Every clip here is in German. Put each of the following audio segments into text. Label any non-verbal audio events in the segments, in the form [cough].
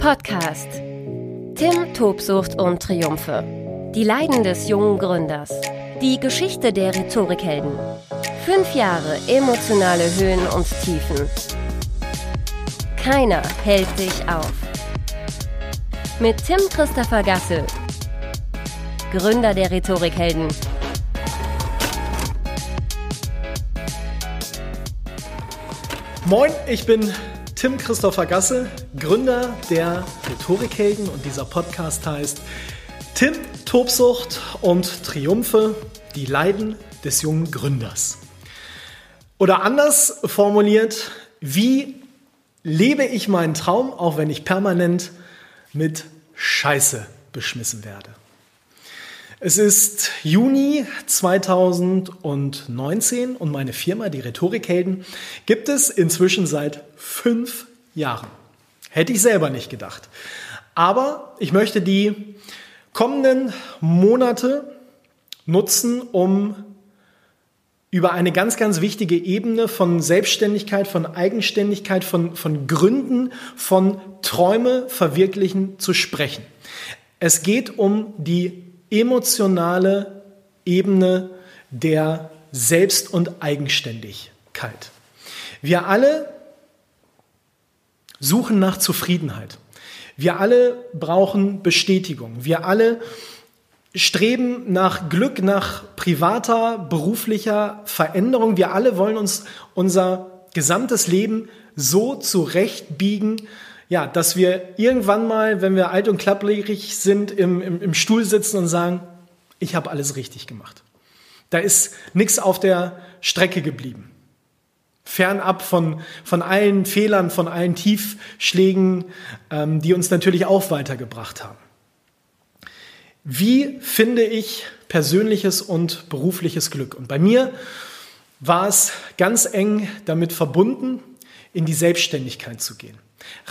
Podcast. Tim, Tobsucht und Triumphe. Die Leiden des jungen Gründers. Die Geschichte der Rhetorikhelden. Fünf Jahre emotionale Höhen und Tiefen. Keiner hält dich auf. Mit Tim Christopher Gasse, Gründer der Rhetorikhelden. Moin, ich bin Tim Christopher Gasse, Gründer der Rhetorikhelden und dieser Podcast heißt Tim Tobsucht und Triumphe, die Leiden des jungen Gründers. Oder anders formuliert, wie lebe ich meinen Traum, auch wenn ich permanent mit Scheiße beschmissen werde. Es ist Juni 2019 und meine Firma, die Rhetorikhelden, gibt es inzwischen seit fünf Jahren. Hätte ich selber nicht gedacht. Aber ich möchte die kommenden Monate nutzen, um über eine ganz, ganz wichtige Ebene von Selbstständigkeit, von Eigenständigkeit, von, von Gründen, von Träume verwirklichen zu sprechen. Es geht um die emotionale Ebene der Selbst- und Eigenständigkeit. Wir alle suchen nach Zufriedenheit. Wir alle brauchen Bestätigung. Wir alle streben nach Glück, nach privater, beruflicher Veränderung. Wir alle wollen uns unser gesamtes Leben so zurechtbiegen, ja, dass wir irgendwann mal, wenn wir alt und klapprig sind, im, im, im Stuhl sitzen und sagen, ich habe alles richtig gemacht. Da ist nichts auf der Strecke geblieben. Fernab von, von allen Fehlern, von allen Tiefschlägen, ähm, die uns natürlich auch weitergebracht haben. Wie finde ich persönliches und berufliches Glück? Und bei mir war es ganz eng damit verbunden, in die Selbstständigkeit zu gehen.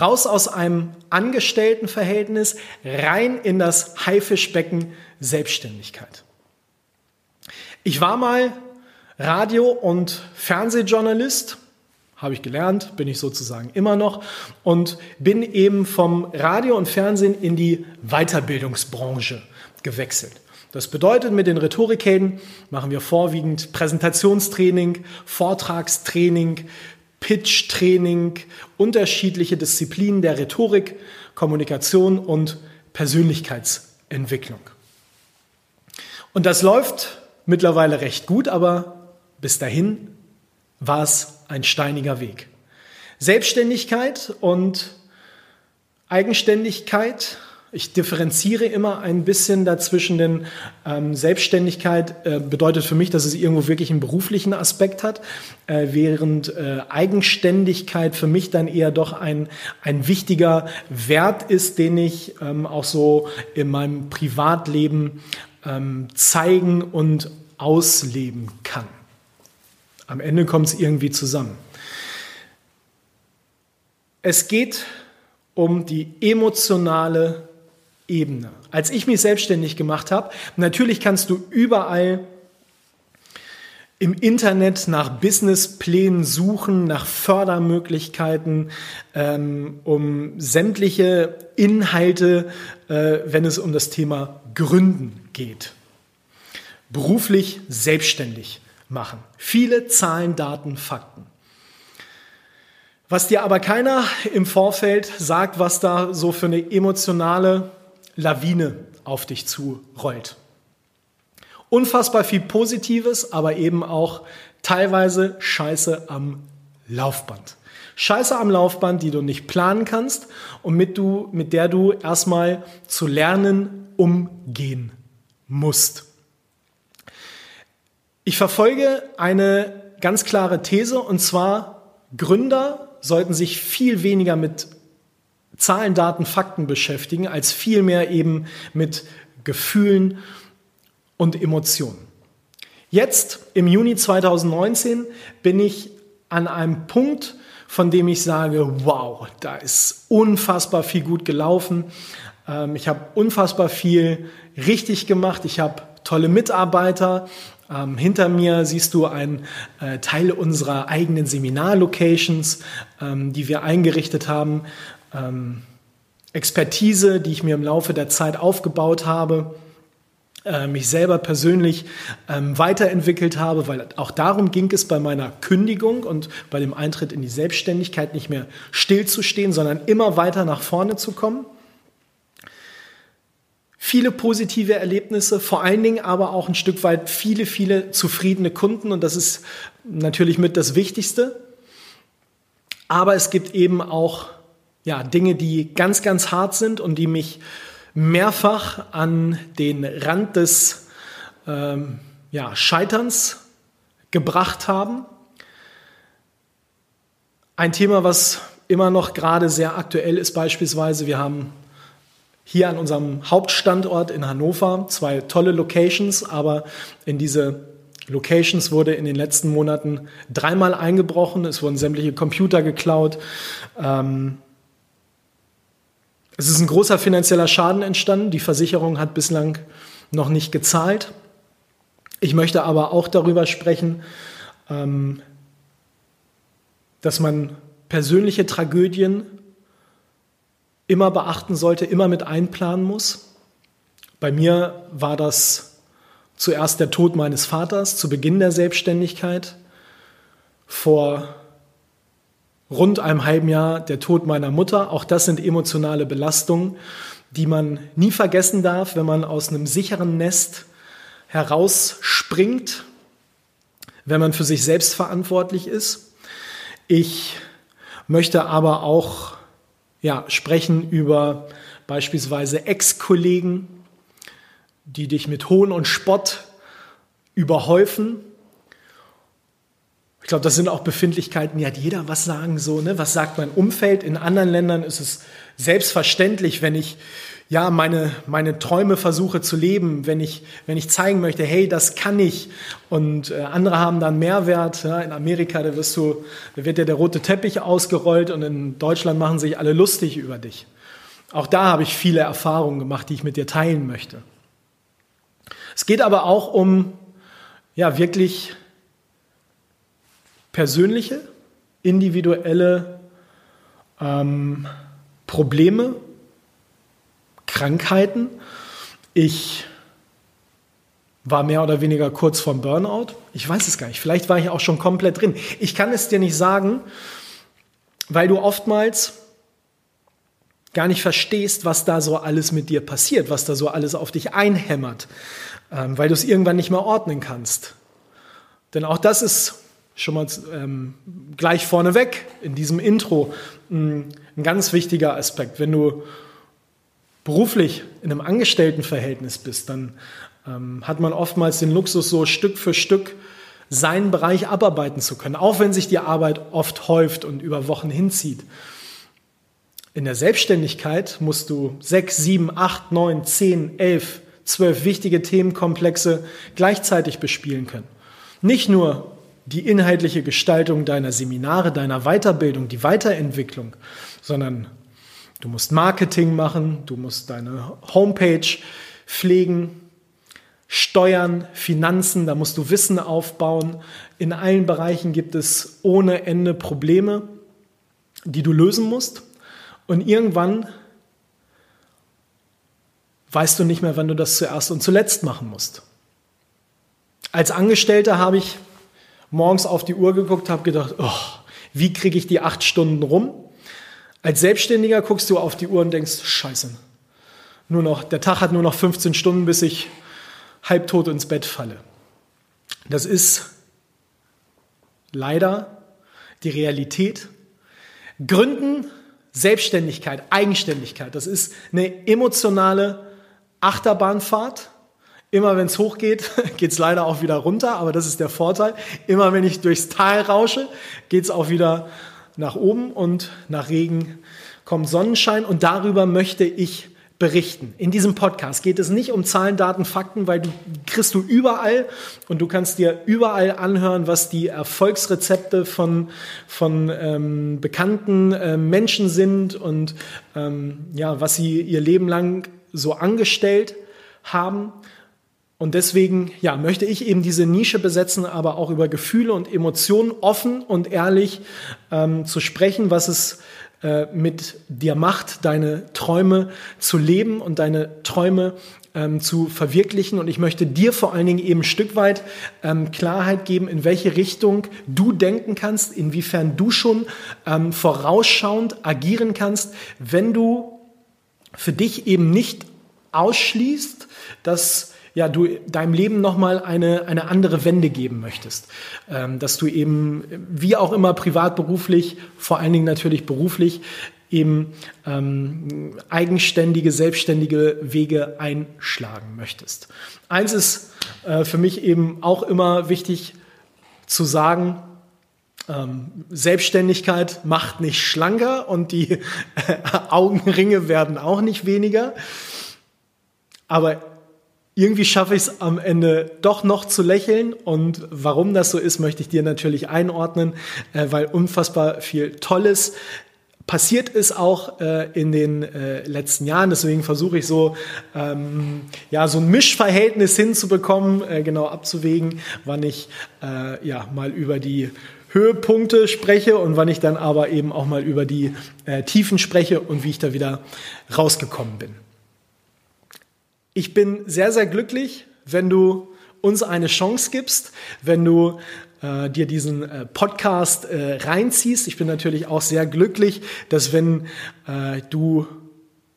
Raus aus einem Angestelltenverhältnis, rein in das Haifischbecken Selbstständigkeit. Ich war mal Radio- und Fernsehjournalist, habe ich gelernt, bin ich sozusagen immer noch und bin eben vom Radio und Fernsehen in die Weiterbildungsbranche gewechselt. Das bedeutet, mit den Rhetorikhelden machen wir vorwiegend Präsentationstraining, Vortragstraining, Pitch-Training, unterschiedliche Disziplinen der Rhetorik, Kommunikation und Persönlichkeitsentwicklung. Und das läuft mittlerweile recht gut, aber bis dahin war es ein steiniger Weg. Selbstständigkeit und Eigenständigkeit ich differenziere immer ein bisschen dazwischen, denn ähm, Selbstständigkeit äh, bedeutet für mich, dass es irgendwo wirklich einen beruflichen Aspekt hat, äh, während äh, Eigenständigkeit für mich dann eher doch ein, ein wichtiger Wert ist, den ich ähm, auch so in meinem Privatleben ähm, zeigen und ausleben kann. Am Ende kommt es irgendwie zusammen. Es geht um die emotionale Ebene. Als ich mich selbstständig gemacht habe, natürlich kannst du überall im Internet nach Businessplänen suchen, nach Fördermöglichkeiten, ähm, um sämtliche Inhalte, äh, wenn es um das Thema Gründen geht. Beruflich selbstständig machen. Viele Zahlen, Daten, Fakten. Was dir aber keiner im Vorfeld sagt, was da so für eine emotionale Lawine auf dich zurollt. Unfassbar viel Positives, aber eben auch teilweise Scheiße am Laufband. Scheiße am Laufband, die du nicht planen kannst und mit, du, mit der du erstmal zu lernen umgehen musst. Ich verfolge eine ganz klare These und zwar Gründer sollten sich viel weniger mit Zahlen, Daten, Fakten beschäftigen, als vielmehr eben mit Gefühlen und Emotionen. Jetzt, im Juni 2019, bin ich an einem Punkt, von dem ich sage, wow, da ist unfassbar viel gut gelaufen. Ähm, ich habe unfassbar viel richtig gemacht. Ich habe tolle Mitarbeiter. Ähm, hinter mir siehst du einen äh, Teil unserer eigenen Seminarlocations, ähm, die wir eingerichtet haben. Ähm, Expertise, die ich mir im Laufe der Zeit aufgebaut habe, äh, mich selber persönlich ähm, weiterentwickelt habe, weil auch darum ging es bei meiner Kündigung und bei dem Eintritt in die Selbstständigkeit nicht mehr stillzustehen, sondern immer weiter nach vorne zu kommen. Viele positive Erlebnisse, vor allen Dingen aber auch ein Stück weit viele, viele zufriedene Kunden und das ist natürlich mit das Wichtigste. Aber es gibt eben auch ja, Dinge, die ganz, ganz hart sind und die mich mehrfach an den Rand des ähm, ja, Scheiterns gebracht haben. Ein Thema, was immer noch gerade sehr aktuell ist, beispielsweise, wir haben hier an unserem Hauptstandort in Hannover zwei tolle Locations, aber in diese Locations wurde in den letzten Monaten dreimal eingebrochen, es wurden sämtliche Computer geklaut. Ähm, es ist ein großer finanzieller Schaden entstanden. Die Versicherung hat bislang noch nicht gezahlt. Ich möchte aber auch darüber sprechen, ähm, dass man persönliche Tragödien immer beachten sollte, immer mit einplanen muss. Bei mir war das zuerst der Tod meines Vaters zu Beginn der Selbstständigkeit. Vor rund einem halben Jahr der Tod meiner Mutter. Auch das sind emotionale Belastungen, die man nie vergessen darf, wenn man aus einem sicheren Nest herausspringt, wenn man für sich selbst verantwortlich ist. Ich möchte aber auch ja, sprechen über beispielsweise Ex-Kollegen, die dich mit Hohn und Spott überhäufen ich glaube, das sind auch Befindlichkeiten, die hat jeder was sagen so, ne? Was sagt mein Umfeld? In anderen Ländern ist es selbstverständlich, wenn ich ja meine meine Träume versuche zu leben, wenn ich wenn ich zeigen möchte, hey, das kann ich und äh, andere haben dann Mehrwert. Ja? In Amerika, da wirst du, da wird ja der rote Teppich ausgerollt und in Deutschland machen sich alle lustig über dich. Auch da habe ich viele Erfahrungen gemacht, die ich mit dir teilen möchte. Es geht aber auch um ja wirklich persönliche, individuelle ähm, Probleme, Krankheiten. Ich war mehr oder weniger kurz vorm Burnout. Ich weiß es gar nicht. Vielleicht war ich auch schon komplett drin. Ich kann es dir nicht sagen, weil du oftmals gar nicht verstehst, was da so alles mit dir passiert, was da so alles auf dich einhämmert, ähm, weil du es irgendwann nicht mehr ordnen kannst. Denn auch das ist schon mal ähm, gleich vorneweg in diesem Intro ein, ein ganz wichtiger Aspekt. Wenn du beruflich in einem Angestelltenverhältnis bist, dann ähm, hat man oftmals den Luxus, so Stück für Stück seinen Bereich abarbeiten zu können, auch wenn sich die Arbeit oft häuft und über Wochen hinzieht. In der Selbstständigkeit musst du sechs, sieben, acht, neun, zehn, elf, zwölf wichtige Themenkomplexe gleichzeitig bespielen können. Nicht nur die inhaltliche Gestaltung deiner Seminare, deiner Weiterbildung, die Weiterentwicklung, sondern du musst Marketing machen, du musst deine Homepage pflegen, Steuern, Finanzen, da musst du Wissen aufbauen. In allen Bereichen gibt es ohne Ende Probleme, die du lösen musst. Und irgendwann weißt du nicht mehr, wann du das zuerst und zuletzt machen musst. Als Angestellter habe ich morgens auf die Uhr geguckt, habe gedacht, oh, wie kriege ich die acht Stunden rum? Als Selbstständiger guckst du auf die Uhr und denkst, scheiße, nur noch, der Tag hat nur noch 15 Stunden, bis ich halbtot ins Bett falle. Das ist leider die Realität. Gründen, Selbstständigkeit, Eigenständigkeit, das ist eine emotionale Achterbahnfahrt Immer wenn es hochgeht, [laughs] geht es leider auch wieder runter, aber das ist der Vorteil. Immer wenn ich durchs Tal rausche, geht es auch wieder nach oben und nach Regen kommt Sonnenschein und darüber möchte ich berichten. In diesem Podcast geht es nicht um Zahlen, Daten, Fakten, weil du kriegst du überall und du kannst dir überall anhören, was die Erfolgsrezepte von, von ähm, bekannten äh, Menschen sind und ähm, ja, was sie ihr Leben lang so angestellt haben. Und deswegen ja, möchte ich eben diese Nische besetzen, aber auch über Gefühle und Emotionen offen und ehrlich ähm, zu sprechen, was es äh, mit dir macht, deine Träume zu leben und deine Träume ähm, zu verwirklichen. Und ich möchte dir vor allen Dingen eben ein Stück weit ähm, Klarheit geben, in welche Richtung du denken kannst, inwiefern du schon ähm, vorausschauend agieren kannst, wenn du für dich eben nicht ausschließt, dass ja, du deinem Leben nochmal eine, eine andere Wende geben möchtest. Ähm, dass du eben, wie auch immer, privat, beruflich, vor allen Dingen natürlich beruflich, eben ähm, eigenständige, selbstständige Wege einschlagen möchtest. Eins ist äh, für mich eben auch immer wichtig zu sagen, ähm, Selbstständigkeit macht nicht schlanker und die [laughs] Augenringe werden auch nicht weniger. Aber irgendwie schaffe ich es am Ende doch noch zu lächeln. Und warum das so ist, möchte ich dir natürlich einordnen, äh, weil unfassbar viel Tolles passiert ist auch äh, in den äh, letzten Jahren. Deswegen versuche ich so, ähm, ja, so ein Mischverhältnis hinzubekommen, äh, genau abzuwägen, wann ich äh, ja mal über die Höhepunkte spreche und wann ich dann aber eben auch mal über die äh, Tiefen spreche und wie ich da wieder rausgekommen bin. Ich bin sehr, sehr glücklich, wenn du uns eine Chance gibst, wenn du äh, dir diesen äh, Podcast äh, reinziehst. Ich bin natürlich auch sehr glücklich, dass wenn äh, du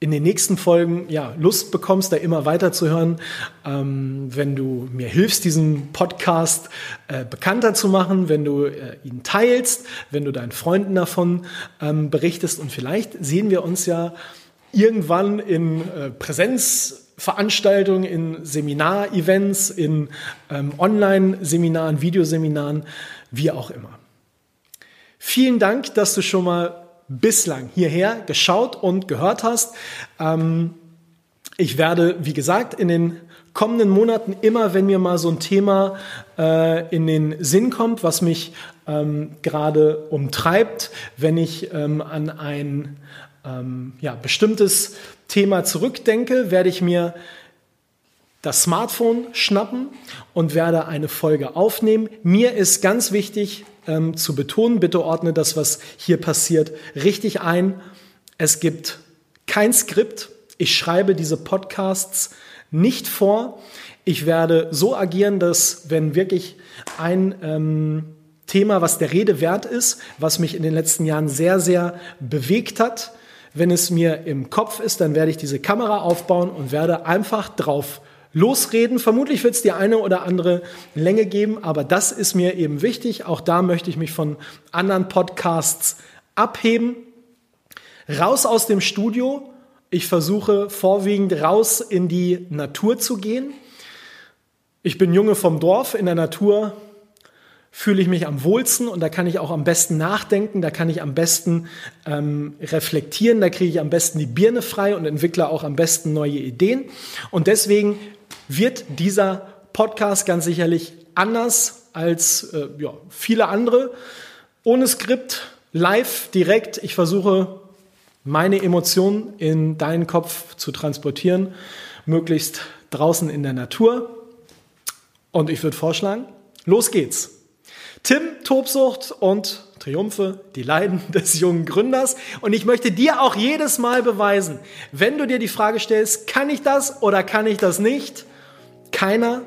in den nächsten Folgen ja Lust bekommst, da immer weiter zu hören, ähm, wenn du mir hilfst, diesen Podcast äh, bekannter zu machen, wenn du äh, ihn teilst, wenn du deinen Freunden davon ähm, berichtest und vielleicht sehen wir uns ja irgendwann in äh, Präsenz Veranstaltungen, in Seminarevents, in ähm, Online-Seminaren, Videoseminaren, wie auch immer. Vielen Dank, dass du schon mal bislang hierher geschaut und gehört hast. Ähm, ich werde, wie gesagt, in den kommenden Monaten immer, wenn mir mal so ein Thema äh, in den Sinn kommt, was mich ähm, gerade umtreibt, wenn ich ähm, an ein ähm, ja, bestimmtes Thema zurückdenke, werde ich mir das Smartphone schnappen und werde eine Folge aufnehmen. Mir ist ganz wichtig ähm, zu betonen, bitte ordne das, was hier passiert, richtig ein. Es gibt kein Skript. Ich schreibe diese Podcasts nicht vor. Ich werde so agieren, dass wenn wirklich ein ähm, Thema, was der Rede wert ist, was mich in den letzten Jahren sehr, sehr bewegt hat, wenn es mir im Kopf ist, dann werde ich diese Kamera aufbauen und werde einfach drauf losreden. Vermutlich wird es die eine oder andere Länge geben, aber das ist mir eben wichtig. Auch da möchte ich mich von anderen Podcasts abheben. Raus aus dem Studio. Ich versuche vorwiegend raus in die Natur zu gehen. Ich bin Junge vom Dorf. In der Natur fühle ich mich am wohlsten und da kann ich auch am besten nachdenken, da kann ich am besten ähm, reflektieren, da kriege ich am besten die Birne frei und entwickle auch am besten neue Ideen. Und deswegen wird dieser Podcast ganz sicherlich anders als äh, ja, viele andere. Ohne Skript, live, direkt. Ich versuche meine Emotionen in deinen Kopf zu transportieren, möglichst draußen in der Natur. Und ich würde vorschlagen, los geht's. Tim, Tobsucht und Triumphe, die Leiden [laughs] des jungen Gründers. Und ich möchte dir auch jedes Mal beweisen, wenn du dir die Frage stellst, kann ich das oder kann ich das nicht? Keiner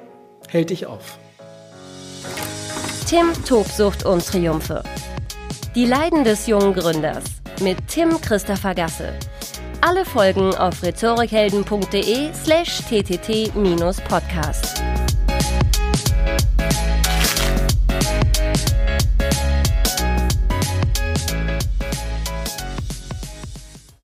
hält dich auf. Tim, Tobsucht und Triumphe. Die Leiden des jungen Gründers mit Tim Christopher Gasse. Alle Folgen auf rhetorikhelden.de slash ttt-podcast.